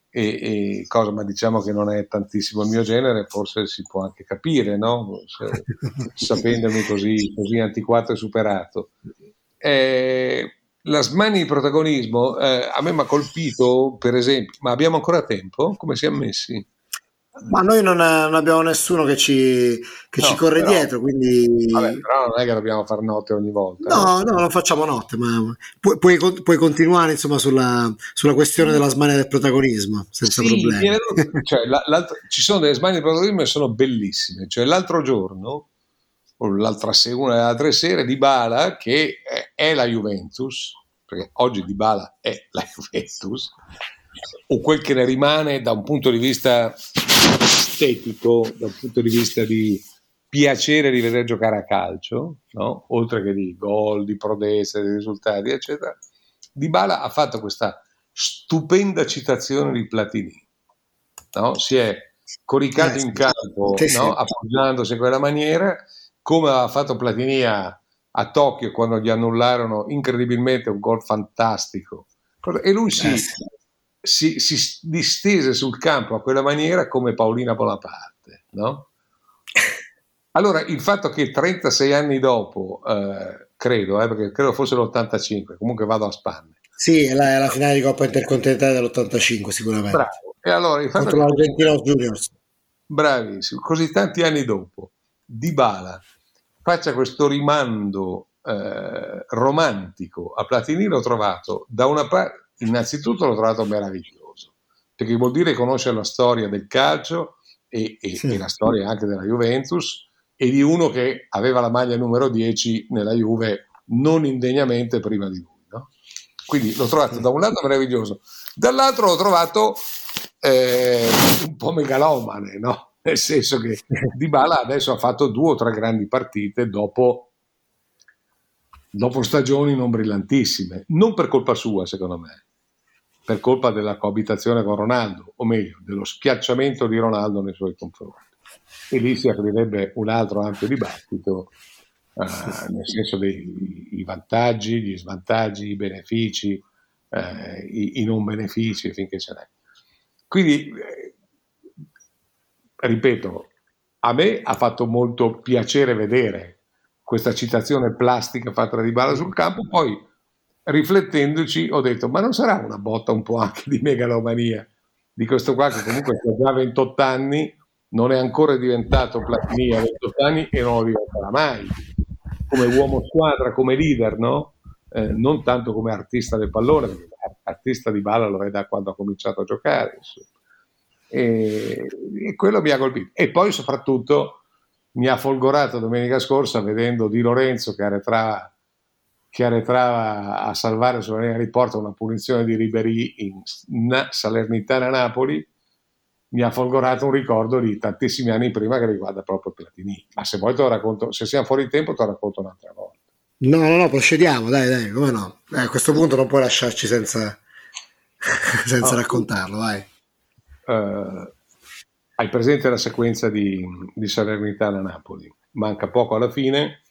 e, e, cosa, ma diciamo che non è tantissimo il mio genere, forse si può anche capire, no? Se, sapendomi così, così antiquato e superato eh, la smania di protagonismo eh, a me mi ha colpito, per esempio, ma abbiamo ancora tempo? Come siamo messi? Ma noi non, non abbiamo nessuno che ci, che no, ci corre però, dietro, quindi... Vabbè, però non è che dobbiamo fare notte ogni volta. No, no, non facciamo notte, ma puoi, puoi, puoi continuare insomma sulla, sulla, questione della smania del protagonismo, senza sì, problemi. Cioè, ci sono delle smanie di protagonismo che sono bellissime. Cioè, l'altro giorno l'altra sera, una delle altre sere, di Bala che è la Juventus, perché oggi Di Bala è la Juventus, o quel che ne rimane da un punto di vista estetico, da un punto di vista di piacere di vedere giocare a calcio, no? oltre che di gol, di prodezza, di risultati, eccetera. Di Bala ha fatto questa stupenda citazione di Platini, no? si è coricato in campo no? appoggiandosi in quella maniera come ha fatto Platini a, a, Tokyo quando gli annullarono incredibilmente un gol fantastico. E lui si, eh si, si, distese sul campo a quella maniera come Paolina Bonaparte. No? Allora, il fatto che 36 anni dopo, eh, credo, eh, perché credo fosse l'85, comunque vado a spanne. Sì, è la, è la finale di Coppa Intercontinentale dell'85 sicuramente. Bravo. E allora, il fatto Contro l'Argentino Juniors. Bravissimo. Così tanti anni dopo, Dybala faccia questo rimando eh, romantico a Platini l'ho trovato da una parte, innanzitutto l'ho trovato meraviglioso, perché vuol dire conoscere la storia del calcio e, e, sì. e, la storia anche della Juventus e di uno che aveva la maglia numero 10 nella Juve non indegnamente prima di lui. No? Quindi l'ho trovato da un lato meraviglioso, dall'altro l'ho trovato eh, un po' megalomane, no? Nel senso che Dybala adesso ha fatto due o tre grandi partite dopo, dopo stagioni non brillantissime, non per colpa sua secondo me, per colpa della coabitazione con Ronaldo, o meglio, dello schiacciamento di Ronaldo nei suoi confronti. E lì si aprirebbe un altro ampio dibattito, eh, nel senso dei vantaggi, gli svantaggi, i benefici, eh, i, i, non benefici, finché ce n'è. Quindi ripeto, a me ha fatto molto piacere vedere questa citazione plastica fatta di Bala sul campo, poi riflettendoci ho detto, ma non sarà una botta un po' anche di megalomania di questo qua che comunque ha già 28 anni, non è ancora diventato Platini a 28 anni e non lo diventerà mai, come uomo squadra, come leader, no? Eh, non tanto come artista del pallone, perché artista di Bala lo è da quando ha cominciato a giocare. Insomma e, e quello mi ha colpito. E poi soprattutto mi ha folgorato domenica scorsa vedendo Di Lorenzo che arretrava, che arretrava a salvare sulla linea di porta una punizione di Ribery in Salernitana Napoli mi ha folgorato un ricordo di tantissimi anni prima che riguarda proprio Platini. Ma se vuoi te lo racconto. Se siamo fuori tempo te lo racconto un'altra volta. No no no procediamo dai dai come no? Eh, a questo punto non puoi lasciarci senza, senza no, raccontarlo vai eh, hai presente la sequenza di, di Salernitana-Napoli? Manca poco alla fine,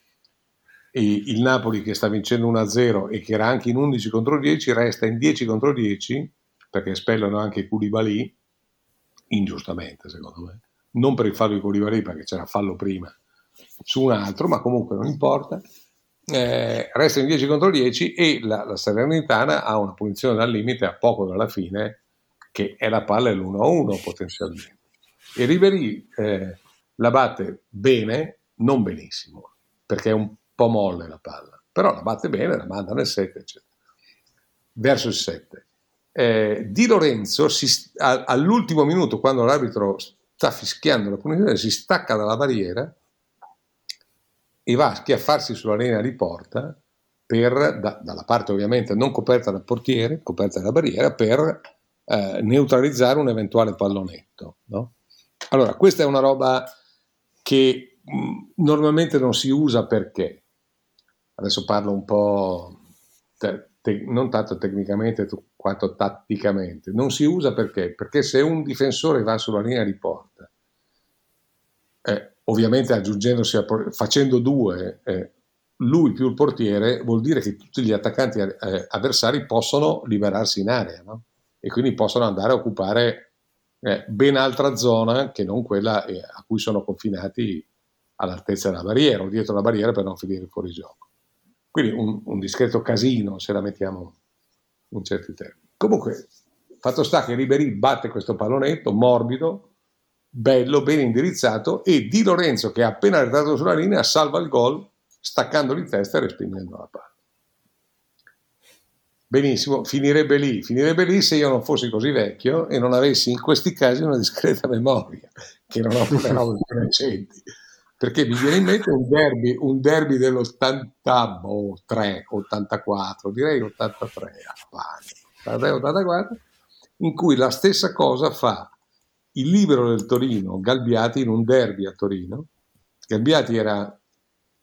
il Napoli che sta vincendo 1-0 e che era anche in 11 contro 10 resta in 10 contro 10 perché espellono anche Koulibaly ingiustamente secondo me. Non per il fallo di Koulibaly perché c'era fallo prima su un altro ma comunque non importa. Eh, resta in 10 contro 10 e la, la Salernitana ha una punizione al limite a poco dalla fine che è la palla è l'1-1 potenzialmente. E Ribery eh, la batte bene, non benissimo, perché è un po' molle la palla, però la batte bene, la manda nel 7, eccetera. Verso il 7. Eh, di Lorenzo si, a, all'ultimo minuto, quando l'arbitro sta fischiando la punizione, si stacca dalla barriera e va a schiaffarsi sulla linea di porta per, da, dalla parte ovviamente non coperta dal portiere, coperta dalla barriera, per eh, neutralizzare un eventuale pallonetto. No? Allora, questa è una roba che mh, mm, normalmente non si usa perché, adesso parlo un po' te, te, non tanto tecnicamente quanto tatticamente. Non si usa perché? Perché se un difensore va sulla linea di porta, eh, ovviamente aggiungendosi, a, facendo due, eh, lui più il portiere, vuol dire che tutti gli attaccanti eh, avversari possono liberarsi in area no? E quindi possono andare a occupare eh, ben altra zona che non quella eh, a cui sono confinati all'altezza della barriera o dietro la barriera per non finire fuori gioco. Quindi un, un discreto casino se la mettiamo in certi termini. Comunque, fatto sta che Ribery batte questo pallonetto morbido, bello, ben indirizzato e Di Lorenzo che ha appena arrivato sulla linea salva il gol staccandolo in testa e respingendo la palla. Benissimo, finirebbe lì, finirebbe lì se io non fossi così vecchio e non avessi in questi casi una discreta memoria, che non ho più recenti. Perché mi viene in mente un derby, un derby dell'83, 84, direi 83, 84, in cui la stessa cosa fa il libero del Torino, Galbiati, in un derby a Torino. Galbiati era,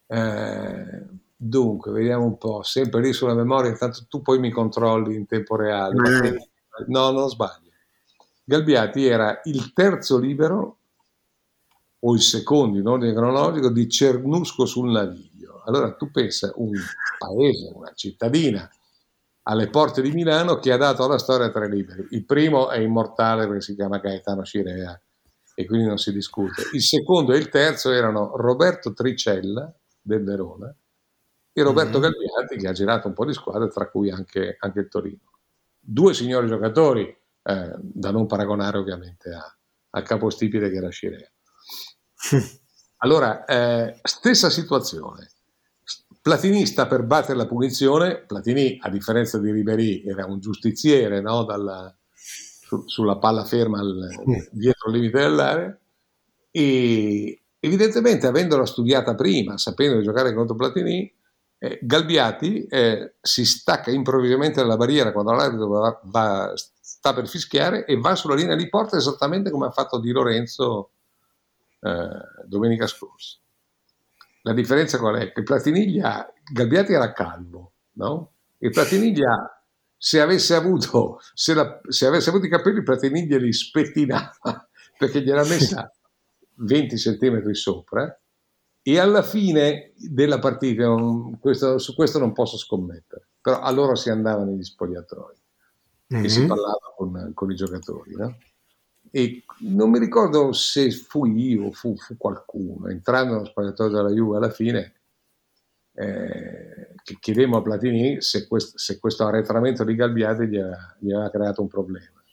eh, dunque, vediamo un po', sempre lì sulla memoria, intanto tu poi mi controlli in tempo reale. Mm. No, non sbaglio. Galbiati era il terzo libero o il secondo in ordine cronologico di Cernusco sul Naviglio. Allora tu pensa un paese, una cittadina alle porte di Milano che ha dato alla storia tre libri. Il primo è immortale perché si chiama Gaetano Cirea e quindi non si discute. Il secondo e il terzo erano Roberto Tricella del Verona e Roberto mm-hmm. Galliati che ha girato un po' di squadre, tra cui anche, anche il Torino. Due signori giocatori, eh, da non paragonare ovviamente a, al capostipite che era Cirea. Allora, eh, stessa situazione. Platini sta per battere la punizione. Platini, a differenza di Ribery, era un giustiziere no? Dalla, su, sulla palla ferma al, dietro il limite dell'area. E evidentemente, avendola studiata prima, sapendo di giocare contro Platini, eh, Galbiati eh, si stacca improvvisamente dalla barriera quando l'arbitro va, va, sta per fischiare e va sulla linea di porta esattamente come ha fatto Di Lorenzo eh, domenica scorsa. La differenza qual è? Che Platiniglia, Galbiati era calmo, no? E Platiniglia, se avesse avuto, se, la, se avesse avuto i capelli, Platiniglia li spettinava perché gliela messa 20 cm sopra e alla fine della partita, questo, su questo non posso scommettere, però allora si andava negli spogliatoi mm-hmm. e si mhm. parlava con, con i giocatori, no? e non mi ricordo se fui io o fu, fu, qualcuno, entrando nello spogliatoio della Juve alla fine, eh, chiedemmo a Platini se, quest, se, questo arretramento di Galbiati gli, gli aveva creato un problema.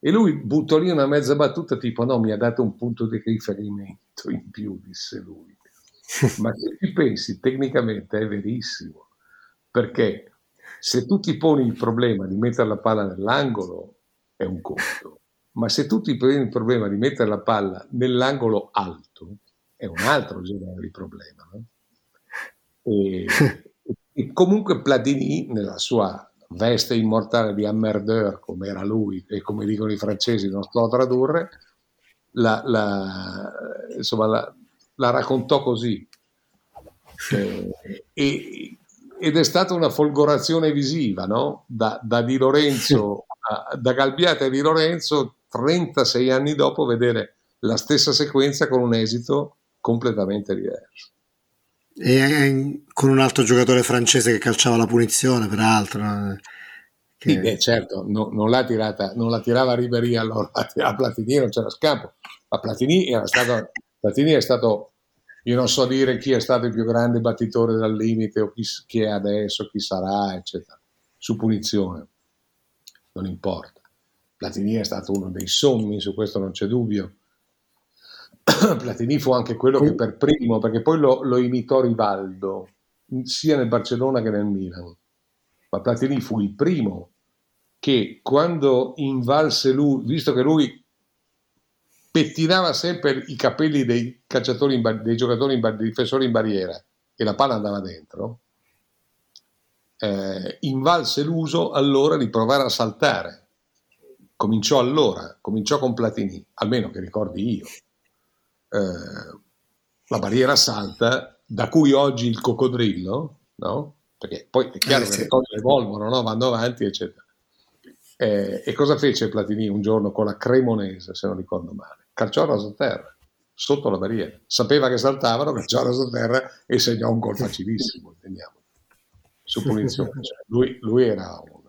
E lui buttò lì una mezza battuta tipo no, mi ha dato un punto di riferimento in più, disse lui. Ma se ci pensi, tecnicamente è verissimo, perché se tu ti poni il problema di mettere la palla nell'angolo è un conto, ma se tu ti prendi il problema di mettere la palla nell'angolo alto, è un altro genere di problema. No? E, e, comunque Platini, nella sua veste immortale di Hammerdeur, come era lui e come dicono i francesi, non sto a tradurre, la, la, insomma, la, la raccontò così. Eh, e, ed è stata una folgorazione visiva, no? Da, da Di Lorenzo, a, da Galbiate a Di Lorenzo 36 anni dopo vedere la stessa sequenza con un esito completamente diverso. E con un altro giocatore francese che calciava la punizione, peraltro. Che... Sì, beh, certo, no, non, l'ha tirata, non la tirava Ribery allora, a Platini non c'era scampo. Ma Platini, era stato, Platini è stato, io non so dire chi è stato il più grande battitore dal limite o chi, chi è adesso, chi sarà, eccetera, su punizione. Non importa. Platini è stato uno dei sommi, su questo non c'è dubbio. Platini fu anche quello che per primo, perché poi lo, lo, imitò Rivaldo, sia nel Barcellona che nel Milan. Ma Platini fu il primo che quando invalse lui, visto che lui pettinava sempre i capelli dei in, dei giocatori, in, dei difensori in barriera e la palla andava dentro, eh, invalse l'uso allora di provare a saltare cominciò allora, cominciò con Platini, almeno che ricordi io. Eh, la barriera salta, da cui oggi il coccodrillo, no? perché poi è chiaro eh, che le cose evolvono, no? vanno avanti, eccetera. Eh, e cosa fece Platini un giorno con la Cremonese, se non ricordo male? Calciò a terra, sotto la barriera. Sapeva che saltavano, calciò a terra e segnò un gol facilissimo, intendiamo, su punizione. Cioè, lui, lui, era un,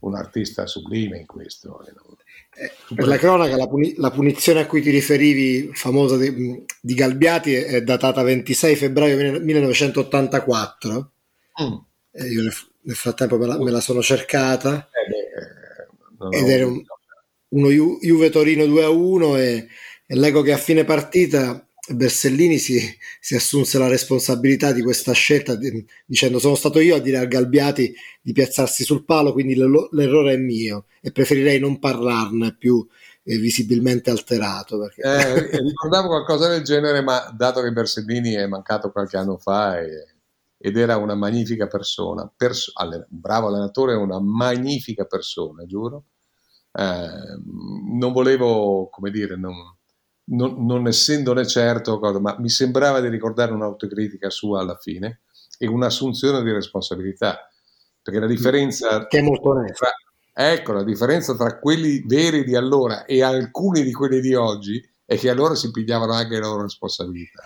un, artista sublime in questo. Eh, per la cronaca, la, puni- la, punizione a cui ti riferivi, famosa di, di Galbiati, è datata 26 febbraio 1984. Mm. io nel, nel, frattempo me la, me la sono cercata. Eh beh, ed era un, uno Ju, Juve Torino 2 a 1 e, e leggo che a fine partita Bersellini si, si, assunse la responsabilità di questa scelta di, dicendo sono stato io a dire a Galbiati di piazzarsi sul palo quindi l'errore è mio e preferirei non parlarne più eh, visibilmente alterato perché... eh, ricordavo qualcosa del genere ma dato che Bersellini è mancato qualche anno fa e, ed era una magnifica persona perso- alle, bravo allenatore una magnifica persona giuro eh, non volevo, come dire, non, non, non essendone certo, ma mi sembrava di ricordare un'autocritica sua alla fine e un'assunzione di responsabilità. Perché la differenza... Che è molto onesta. Ecco, la differenza tra quelli veri di allora e alcuni di quelli di oggi è che allora si pigliavano anche le loro responsabilità.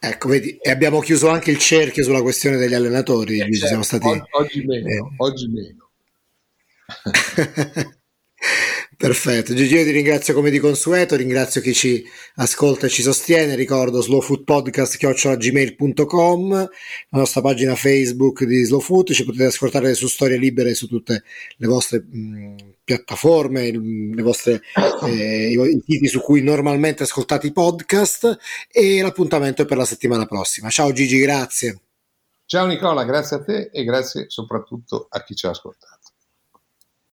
Ecco, vedi, e abbiamo chiuso anche il cerchio sulla questione degli allenatori. Eh, certo, stati... oggi, oggi meno, eh. oggi meno. Perfetto, Gigi io ti ringrazio come di consueto, ringrazio chi ci ascolta e ci sostiene, ricordo slowfoodpodcast.gmail.com, la nostra pagina Facebook di Slow Food, ci potete ascoltare su Storie Libere su tutte le vostre mh, piattaforme, le vostre, eh, i, siti su cui normalmente ascoltate i podcast e l'appuntamento è per la settimana prossima. Ciao Gigi, grazie. Ciao Nicola, grazie a te e grazie soprattutto a chi ci ha ascoltato.